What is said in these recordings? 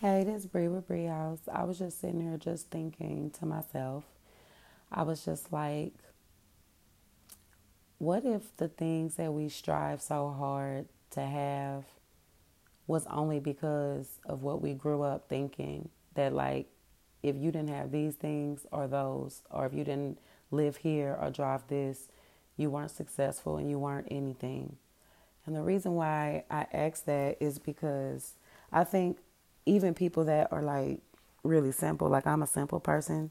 Hey, this is Bree with Bree House. I was just sitting here just thinking to myself. I was just like, what if the things that we strive so hard to have was only because of what we grew up thinking that like if you didn't have these things or those or if you didn't live here or drive this, you weren't successful and you weren't anything. And the reason why I ask that is because I think even people that are like really simple, like I'm a simple person,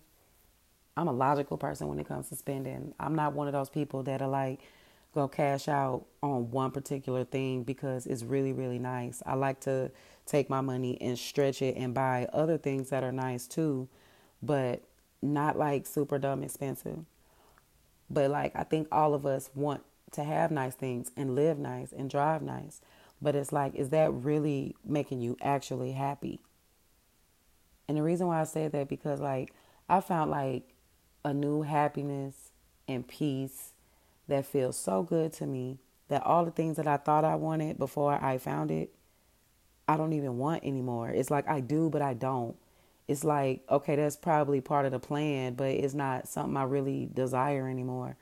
I'm a logical person when it comes to spending. I'm not one of those people that are like go cash out on one particular thing because it's really, really nice. I like to take my money and stretch it and buy other things that are nice too, but not like super dumb expensive. But like I think all of us want to have nice things and live nice and drive nice. But it's like, is that really making you actually happy? And the reason why I say that because like I found like a new happiness and peace that feels so good to me that all the things that I thought I wanted before I found it, I don't even want anymore. It's like I do, but I don't. It's like, okay, that's probably part of the plan, but it's not something I really desire anymore.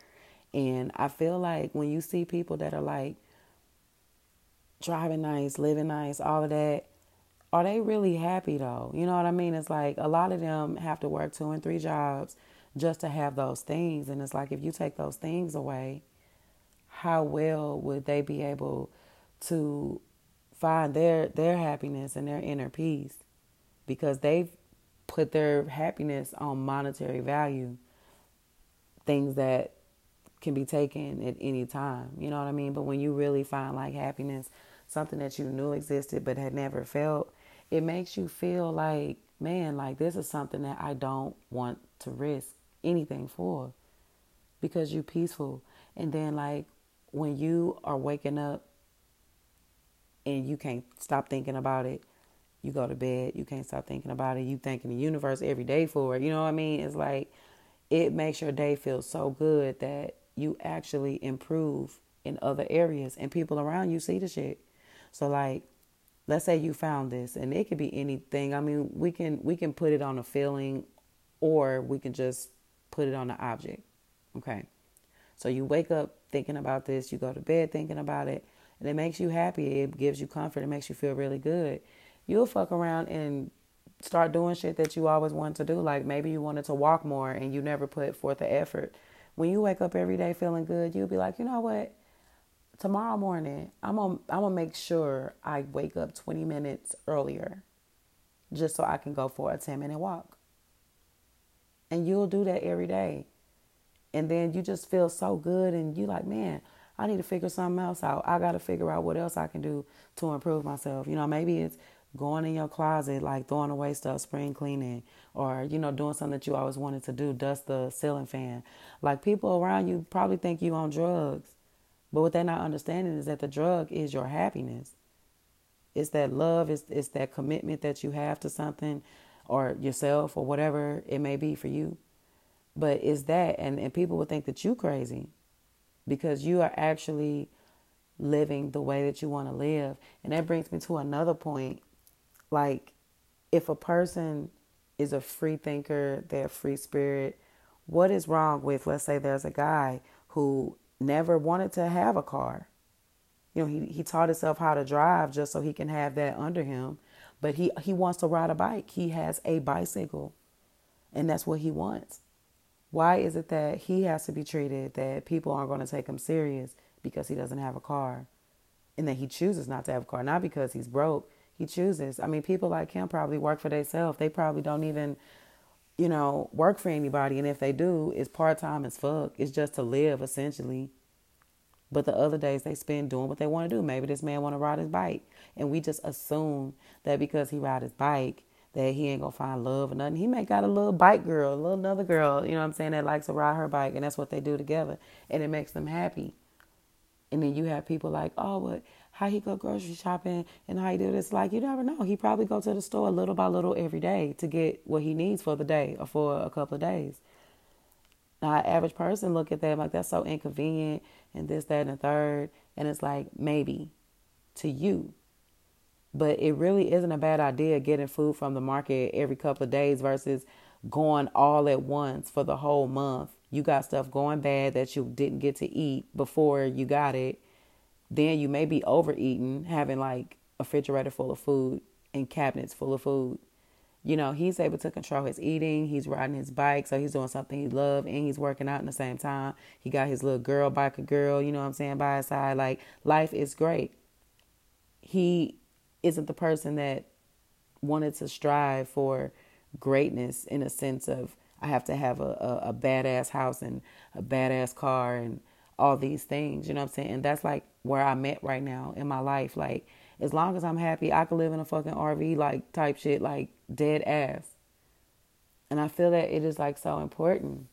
And I feel like when you see people that are like driving nice, living nice, all of that, are they really happy though? You know what I mean? It's like a lot of them have to work two and three jobs just to have those things. And it's like if you take those things away, how well would they be able to find their their happiness and their inner peace? Because they've put their happiness on monetary value, things that can be taken at any time. You know what I mean? But when you really find like happiness, something that you knew existed but had never felt, it makes you feel like, man, like this is something that I don't want to risk anything for because you're peaceful. And then, like, when you are waking up and you can't stop thinking about it, you go to bed, you can't stop thinking about it, you thanking the universe every day for it. You know what I mean? It's like it makes your day feel so good that you actually improve in other areas and people around you see the shit. So like let's say you found this and it could be anything. I mean, we can we can put it on a feeling or we can just put it on an object. Okay. So you wake up thinking about this, you go to bed thinking about it, and it makes you happy. It gives you comfort. It makes you feel really good. You'll fuck around and start doing shit that you always wanted to do. Like maybe you wanted to walk more and you never put forth the effort. When you wake up every day feeling good, you'll be like, you know what? Tomorrow morning, I'm gonna I'm gonna make sure I wake up 20 minutes earlier, just so I can go for a 10 minute walk. And you'll do that every day. And then you just feel so good and you like, man, I need to figure something else out. I got to figure out what else I can do to improve myself. You know, maybe it's going in your closet, like throwing away stuff, spring cleaning, or, you know, doing something that you always wanted to do, dust the ceiling fan. Like people around you probably think you on drugs. But what they're not understanding is that the drug is your happiness. It's that love, it's, it's that commitment that you have to something or yourself or whatever it may be for you. But it's that, and, and people will think that you're crazy because you are actually living the way that you want to live. And that brings me to another point. Like, if a person is a free thinker, they're a free spirit, what is wrong with, let's say, there's a guy who never wanted to have a car? You know, he, he taught himself how to drive just so he can have that under him but he he wants to ride a bike. He has a bicycle, and that's what he wants. Why is it that he has to be treated that people aren't going to take him serious because he doesn't have a car, and that he chooses not to have a car, not because he's broke. He chooses. I mean, people like him probably work for themselves. They probably don't even, you know, work for anybody. And if they do, it's part time as fuck. It's just to live essentially. But the other days they spend doing what they want to do. Maybe this man want to ride his bike, and we just assume that because he ride his bike that he ain't gonna find love or nothing. He may got a little bike girl, a little another girl, you know what I'm saying, that likes to ride her bike, and that's what they do together, and it makes them happy. And then you have people like, oh, but how he go grocery shopping and how he do this? Like you never know. He probably go to the store little by little every day to get what he needs for the day or for a couple of days. Now, average person look at that like that's so inconvenient and this, that, and the third, and it's like maybe to you, But it really isn't a bad idea getting food from the market every couple of days versus going all at once for the whole month. You got stuff going bad that you didn't get to eat before you got it. Then you may be overeating, having like a refrigerator full of food and cabinets full of food. You know, he's able to control his eating. He's riding his bike, so he's doing something he loves, and he's working out in the same time. He got his little girl, biker girl, you know what I'm saying, by his side. Like, life is great. He isn't the person that wanted to strive for greatness in a sense of I have to have a, a, a badass house and a badass car and all these things. You know what I'm saying? And that's like where I'm at right now in my life. Like, as long as I'm happy, I could live in a fucking RV, like type shit, like dead ass. And I feel that it is like so important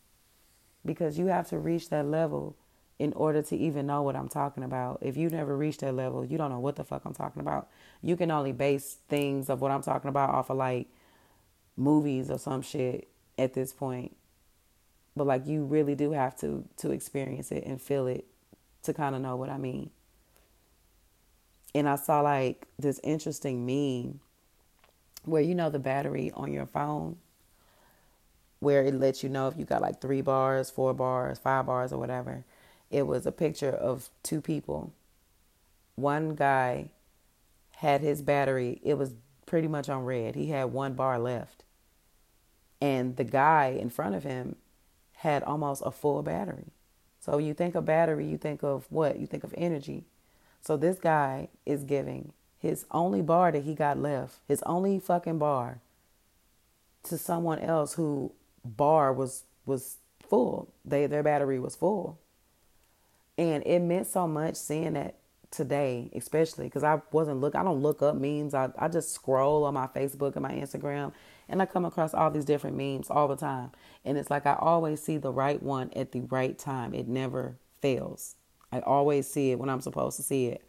because you have to reach that level in order to even know what I'm talking about. If you never reach that level, you don't know what the fuck I'm talking about. You can only base things of what I'm talking about off of like movies or some shit at this point. But like you really do have to to experience it and feel it to kind of know what I mean. And I saw like this interesting meme where you know the battery on your phone where it lets you know if you got like 3 bars, 4 bars, 5 bars or whatever. It was a picture of two people. One guy had his battery, it was pretty much on red. He had one bar left and the guy in front of him had almost a full battery. So you think of battery, you think of what? You think of energy. So this guy is giving his only bar that he got left, his only fucking bar to someone else who bar was was full. They their battery was full. And it meant so much seeing that today, especially because I wasn't look I don't look up memes. I, I just scroll on my Facebook and my Instagram and I come across all these different memes all the time. And it's like I always see the right one at the right time. It never fails. I always see it when I'm supposed to see it.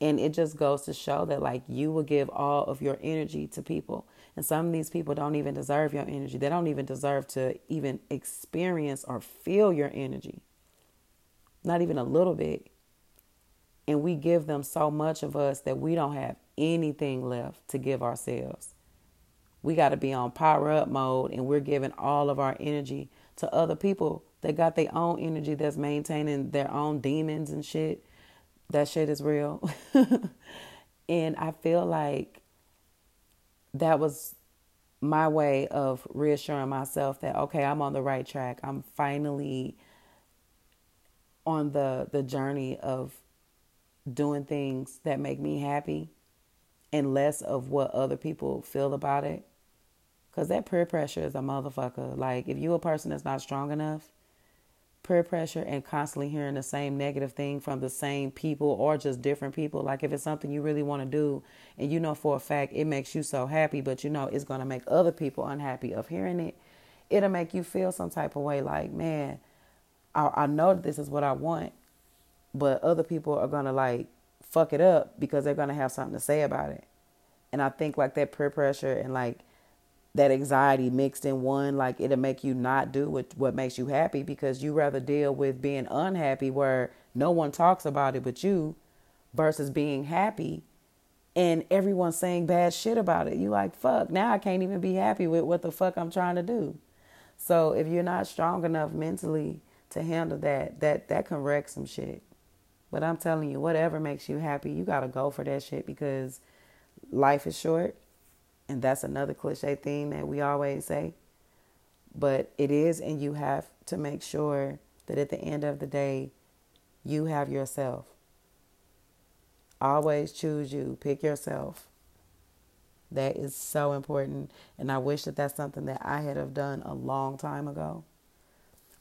And it just goes to show that, like, you will give all of your energy to people. And some of these people don't even deserve your energy. They don't even deserve to even experience or feel your energy. Not even a little bit. And we give them so much of us that we don't have anything left to give ourselves. We got to be on power up mode and we're giving all of our energy to other people that got their own energy that's maintaining their own demons and shit. That shit is real. and I feel like that was my way of reassuring myself that okay, I'm on the right track. I'm finally on the the journey of doing things that make me happy and less of what other people feel about it. Because that peer pressure is a motherfucker. Like, if you a person that's not strong enough, peer pressure and constantly hearing the same negative thing from the same people or just different people. Like, if it's something you really want to do and you know for a fact it makes you so happy, but you know it's going to make other people unhappy of hearing it, it'll make you feel some type of way like, man, I, I know this is what I want, but other people are going to like fuck it up because they're going to have something to say about it. And I think like that peer pressure and like that anxiety mixed in one like it'll make you not do what, what makes you happy because you rather deal with being unhappy where no one talks about it but you versus being happy and everyone saying bad shit about it. You like fuck now i can't even be happy with what the fuck i'm trying to do. So if you're not strong enough mentally to handle that that that can wreck some shit. But i'm telling you whatever makes you happy you gotta go for that shit because life is short and that's another cliche thing that we always say. But it is, and you have to make sure that at the end of the day, you have yourself. Always choose you, pick yourself. That is so important. And I wish that that's something that I had have done a long time ago.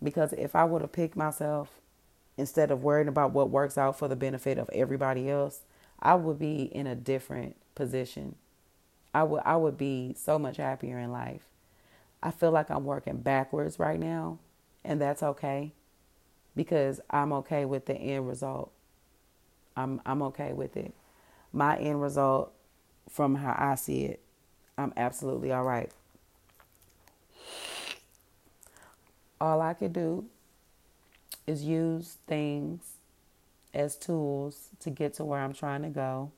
Because if I would have picked myself instead of worrying about what works out for the benefit of everybody else, I would be in a different position I would I would be so much happier in life. I feel like I'm working backwards right now, and that's okay because I'm okay with the end result. I'm I'm okay with it. My end result from how I see it, I'm absolutely all right. All I could do is use things as tools to get to where I'm trying to go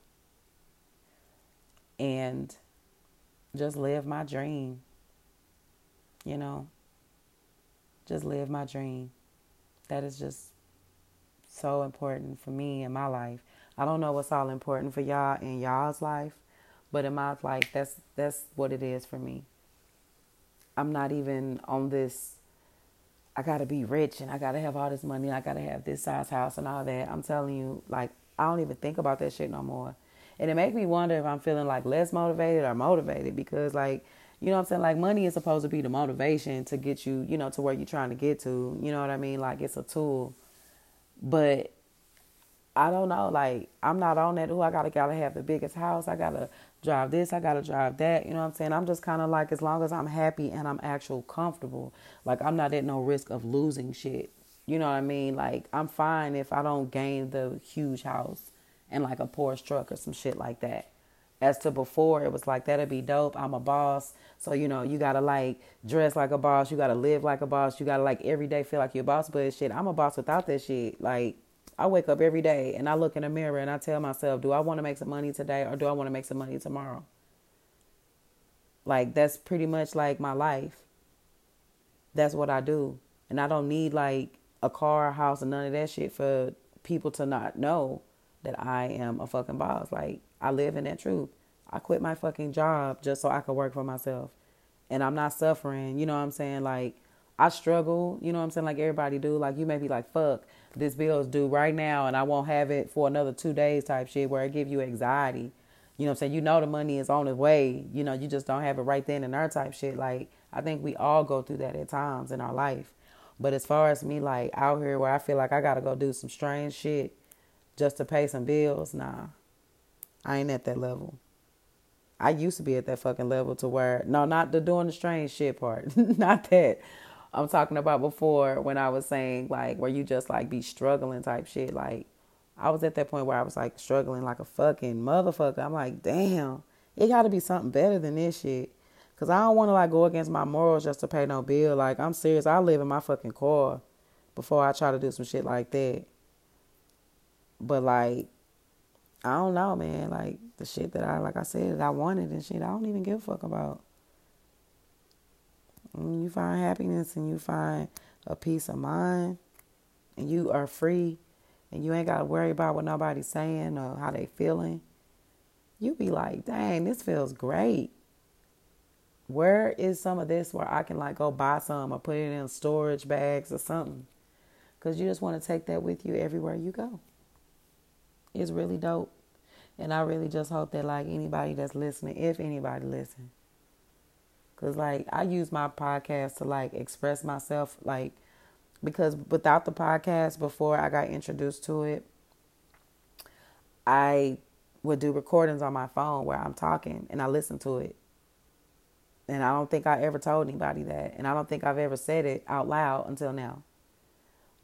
and just live my dream. You know, just live my dream. That is just so important for me in my life. I don't know what's all important for y'all in y'all's life, but in my life, that's that's what it is for me. I'm not even on this. I gotta be rich and I gotta have all this money. I gotta have this size house and all that. I'm telling you, like I don't even think about that shit no more. And it makes me wonder if I'm feeling like less motivated or motivated because like you know what I'm saying? Like money is supposed to be the motivation to get you, you know, to where you're trying to get to. You know what I mean? Like it's a tool. But I don't know, like I'm not on that. Oh, I gotta gotta have the biggest house. I gotta drive this. I gotta drive that. You know what I'm saying? I'm just kind of like as long as I'm happy and I'm actual comfortable. Like I'm not at no risk of losing shit. You know what I mean? Like I'm fine if I don't gain the huge house and like a Porsche truck or some shit like that. As to before, it was like that'd be dope. I'm a boss, so you know you gotta like dress like a boss. You gotta live like a boss. You gotta like every day feel like you're a boss. But shit, I'm a boss without that shit. Like I wake up every day and I look in the mirror and I tell myself, do I want to make some money today or do I want to make some money tomorrow? Like that's pretty much like my life. That's what I do. And I don't need like a car, a house, and none of that shit for people to not know that I am a fucking boss. Like I live in that truth. I quit my fucking job just so I could work for myself. And I'm not suffering, you know what I'm saying? Like I struggle, you know what I'm saying? Like everybody do. Like you may be like, fuck, this bill is due right now and I won't have it for another two days type shit where it give you anxiety. You know what I'm saying? You know the money is on its way. You know, you just don't have it right then and there type shit. Like I think we all go through that at times in our life. But as far as me like out here where I feel like I gotta go do some strange shit just to pay some bills, nah. I ain't at that level. I used to be at that fucking level to where no, not the doing the strange shit part. not that. I'm talking about before when I was saying like where you just like be struggling type shit. Like I was at that point where I was like struggling like a fucking motherfucker. I'm like, damn, it got to be something better than this shit. Cause I don't want to like go against my morals just to pay no bill. Like I'm serious. I live in my fucking car before I try to do some shit like that. But like, I don't know, man. Like the shit that I like I said I wanted and shit. I don't even give a fuck about. When you find happiness and you find a peace of mind, and you are free, and you ain't got to worry about what nobody's saying or how they feeling, you be like, dang, this feels great where is some of this where I can like go buy some or put it in storage bags or something? Because you just want to take that with you everywhere you go. It's really dope. And I really just hope that like anybody that's listening, if anybody listen, because like I use my podcast to like express myself, like because without the podcast before I got introduced to it, I would do recordings on my phone where I'm talking and I listen to it and I don't think I ever told anybody that. And I don't think I've ever said it out loud until now.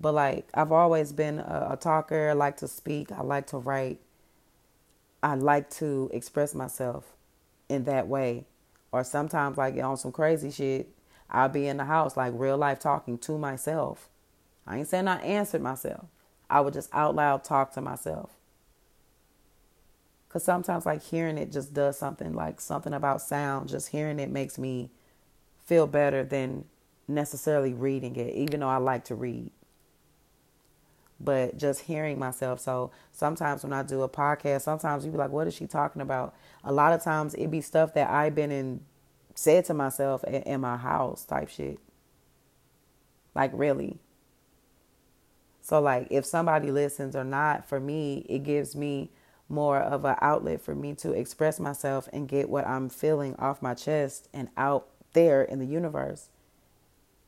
But like, I've always been a, a talker. I like to speak. I like to write. I like to express myself in that way. Or sometimes, like on some crazy shit, I'll be in the house, like real life talking to myself. I ain't saying I answered myself. I would just out loud talk to myself. Because sometimes, like, hearing it just does something, like something about sound, just hearing it makes me feel better than necessarily reading it, even though I like to read. But just hearing myself. So sometimes when I do a podcast, sometimes you be like, what is she talking about? A lot of times it be stuff that I've been in, said to myself in, in my house type shit. Like, really. So, like, if somebody listens or not, for me, it gives me more of an outlet for me to express myself and get what I'm feeling off my chest and out there in the universe.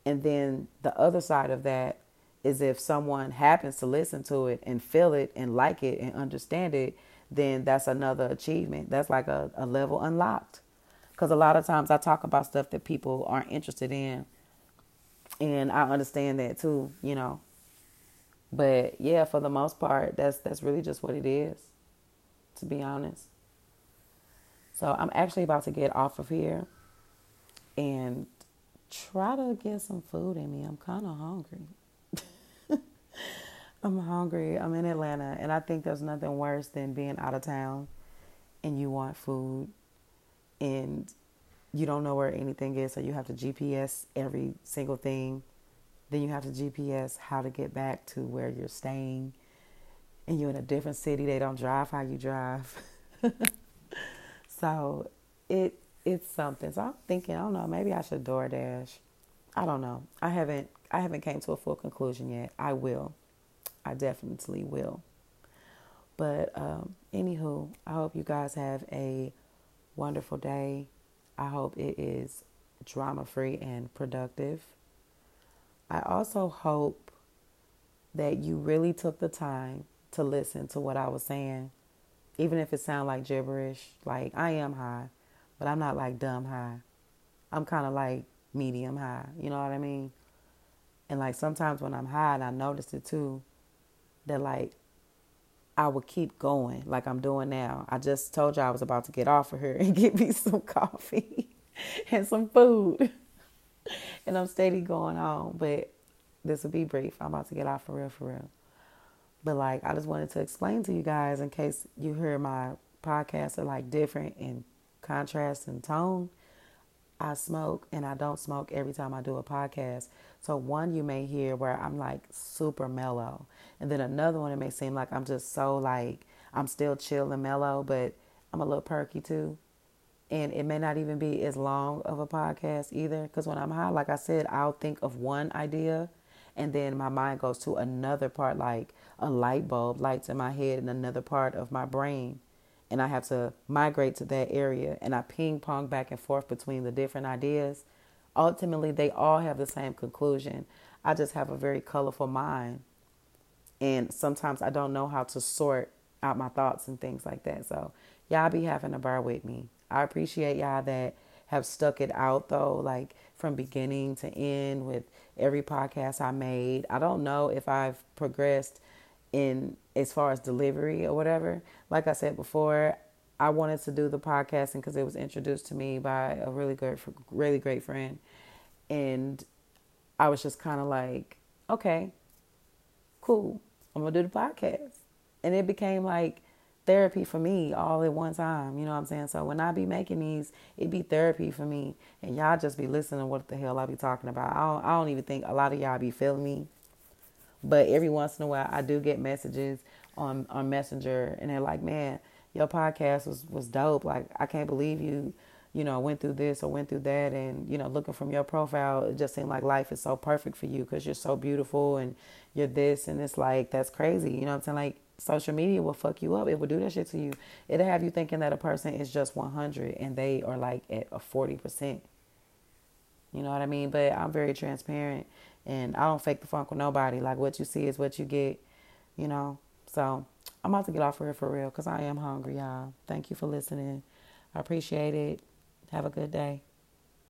And then the other side of that is if someone happens to listen to it and feel it and like it and understand it, then that's another achievement. That's like a, a level unlocked. Because a lot of times I talk about stuff that people aren't interested in. And I understand that too, you know. But yeah, for the most part, that's that's really just what it is to be honest. So I'm actually about to get off of here and try to get some food in me. I'm kind of hungry. I'm hungry. I'm in Atlanta, and I think there's nothing worse than being out of town and you want food and you don't know where anything is, so you have to GPS every single thing. Then you have to GPS how to get back to where you're staying. And you're in a different city. They don't drive how you drive. so it it's something. So I'm thinking, I don't know, maybe I should DoorDash. I don't know. I haven't I haven't came to a full conclusion yet. I will. I definitely will. But um, anywho, I hope you guys have a wonderful day. I hope it is drama free and productive. I also hope that you really took the time to listen to what I was saying, even if it sounded like gibberish. Like I am high, but I'm not like dumb high. I'm kind of like medium high. You know what I mean? And like sometimes when I'm high, and I noticed it too, that like I would keep going like I'm doing now. I just told you I was about to get off of here and get me some coffee and some food. and I'm steady going on, but this will be brief. I'm about to get off for real, for real. But like, I just wanted to explain to you guys in case you hear my podcasts are like different in contrast and tone. I smoke and I don't smoke every time I do a podcast. So one you may hear where I'm like super mellow. And then another one it may seem like I'm just so like I'm still chill and mellow, but I'm a little perky too. And it may not even be as long of a podcast either. Because when I'm high, like I said, I'll think of one idea and then my mind goes to another part, like a light bulb lights in my head in another part of my brain and I have to migrate to that area and I ping pong back and forth between the different ideas, ultimately they all have the same conclusion. I just have a very colorful mind. And sometimes I don't know how to sort out my thoughts and things like that. So y'all be having a bar with me. I appreciate y'all that have stuck it out though, like from beginning to end with every podcast I made. I don't know if I've progressed in as far as delivery or whatever. Like I said before, I wanted to do the podcasting because it was introduced to me by a really good, really great friend, and I was just kind of like, okay, cool, I'm gonna do the podcast, and it became like therapy for me all at one time. You know what I'm saying? So when I be making these, it be therapy for me, and y'all just be listening to what the hell I be talking about. I don't, I don't even think a lot of y'all be feeling me but every once in a while, I do get messages on on Messenger, and they're like, "Man, your podcast was was dope. Like, I can't believe you." you know, went through this or went through that. And, you know, looking from your profile, it just seemed like life is so perfect for you because you're so beautiful and you're this. And it's like, that's crazy. You know what I'm saying? Like, social media will fuck you up. It will do that shit to you. It'll have you thinking that a person is just 100 and they are like at a 40%. You know what I mean? But I'm very transparent and I don't fake the funk with nobody. Like what you see is what you get, you know. So I'm about to get off here for real because I am hungry, y'all. Thank you for listening. I appreciate it. Have a good day.